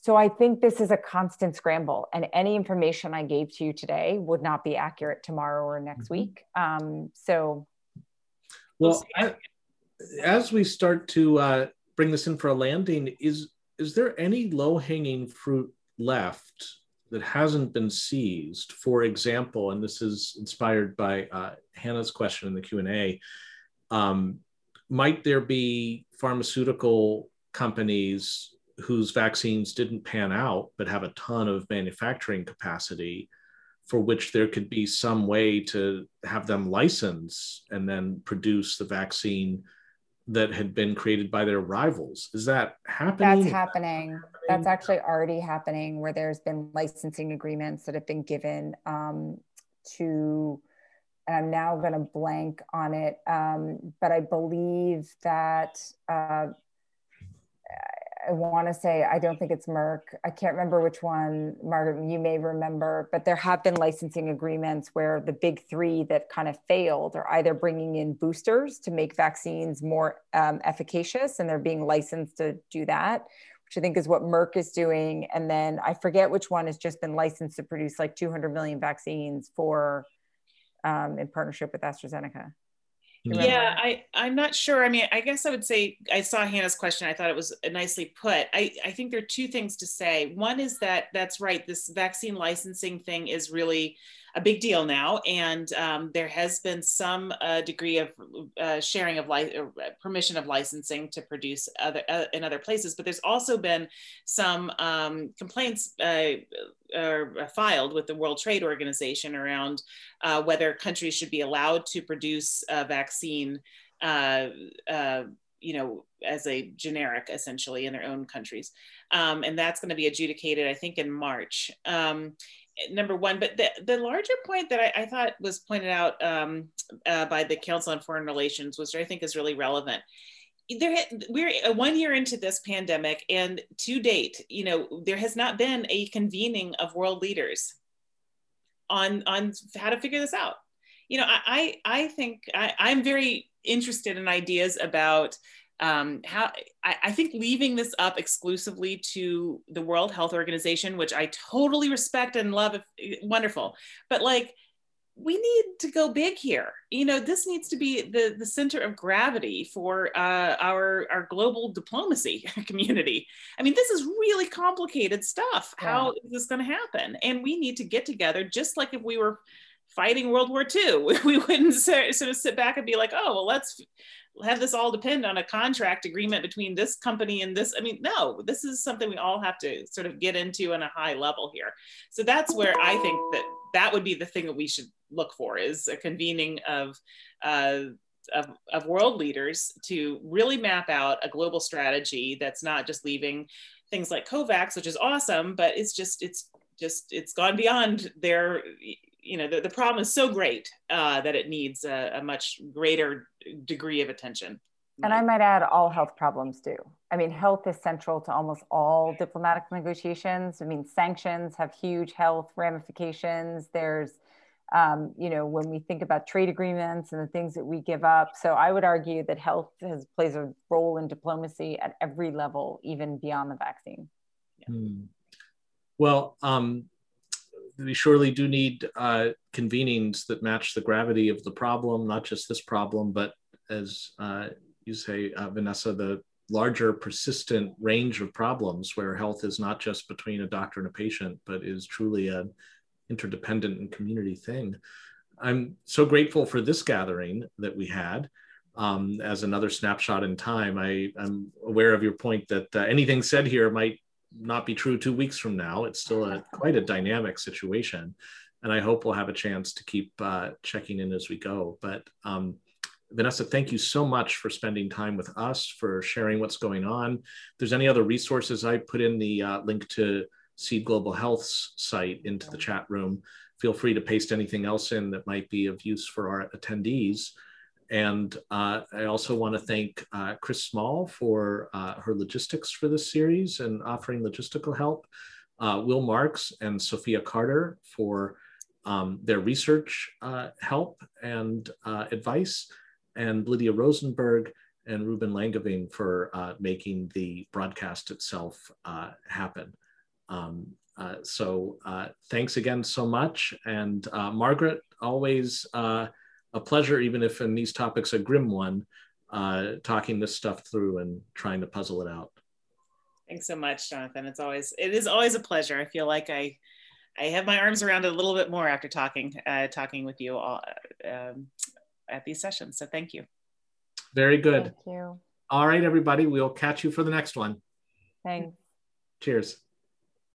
So I think this is a constant scramble, and any information I gave to you today would not be accurate tomorrow or next mm-hmm. week. Um, so, well, I, as we start to uh, bring this in for a landing, is is there any low hanging fruit left that hasn't been seized? For example, and this is inspired by uh, Hannah's question in the Q and A. Um, might there be pharmaceutical companies whose vaccines didn't pan out but have a ton of manufacturing capacity for which there could be some way to have them license and then produce the vaccine that had been created by their rivals. Is that happening? That's happening. That's actually already happening where there's been licensing agreements that have been given um, to, and I'm now going to blank on it, um, but I believe that uh, I want to say, I don't think it's Merck. I can't remember which one, Margaret, you may remember, but there have been licensing agreements where the big three that kind of failed are either bringing in boosters to make vaccines more um, efficacious, and they're being licensed to do that, which I think is what Merck is doing. And then I forget which one has just been licensed to produce like 200 million vaccines for um, in partnership with AstraZeneca. Yeah, I, I'm not sure. I mean, I guess I would say I saw Hannah's question. I thought it was nicely put. I, I think there are two things to say. One is that that's right. This vaccine licensing thing is really a big deal now, and um, there has been some uh, degree of uh, sharing of li- uh, permission of licensing to produce other uh, in other places. But there's also been some um, complaints uh, filed with the World Trade Organization around uh, whether countries should be allowed to produce a vaccine. you know, as a generic essentially in their own countries. Um, and that's going to be adjudicated, I think, in March. Um, number one. But the, the larger point that I, I thought was pointed out um, uh, by the Council on Foreign Relations, which I think is really relevant. There, we're one year into this pandemic, and to date, you know, there has not been a convening of world leaders on on how to figure this out. You know, I I, I think I, I'm very interested in ideas about um, how I, I, think leaving this up exclusively to the World Health Organization, which I totally respect and love, if, wonderful, but like we need to go big here. You know, this needs to be the the center of gravity for uh, our our global diplomacy community. I mean, this is really complicated stuff. Yeah. How is this going to happen? And we need to get together, just like if we were fighting World War II. We wouldn't sort of sit back and be like, oh, well, let's have this all depend on a contract agreement between this company and this. I mean, no, this is something we all have to sort of get into on a high level here. So that's where I think that that would be the thing that we should look for is a convening of, uh, of, of world leaders to really map out a global strategy that's not just leaving things like COVAX, which is awesome, but it's just, it's just, it's gone beyond their, you know the, the problem is so great uh, that it needs a, a, much greater degree of attention. And i might add all health problems do. I mean health is central to almost all diplomatic negotiations. I mean sanctions have huge health ramifications. There's um, you know when we think about trade agreements and the things that we give up. So i would argue that health has plays a role in diplomacy at every level even beyond the vaccine. Yeah. hmm. well um, we surely do need uh, convenings that match the gravity of the problem, not just this problem, but as uh, you say, uh, Vanessa, the larger persistent range of problems where health is not just between a doctor and a patient, but is truly an interdependent and community thing. I'm so grateful for this gathering that we had. Um, as another snapshot in time, I, am aware of your point that uh, anything said here might not be true two weeks from now. It's still a quite a dynamic situation, and I hope we'll have a chance to keep uh, checking in as we go. But um, Vanessa, thank you so much for spending time with us, for sharing what's going on. If there's any other resources, I put in the uh, link to Seed Global Health's site into the chat room. Feel free to paste anything else in that might be of use for our attendees. And uh, I also want to thank uh, Chris Small for uh, her logistics for this series and offering logistical help, uh, Will Marks and Sophia Carter for um, their research uh, help and uh, advice, and Lydia Rosenberg and Ruben Langevin for making the broadcast itself happen. Um, so thanks again so much. And Margaret, always a pleasure, even if in these topics a grim one, uh, talking this stuff through and trying to puzzle it out. Thanks so much, Jonathan. It's always it is always a pleasure. I feel like I I have my arms around it a little bit more after talking uh, talking with you all um, at these sessions. So thank you. Very good. Thank you. All right, everybody. We'll catch you for the next one. Thanks. Cheers.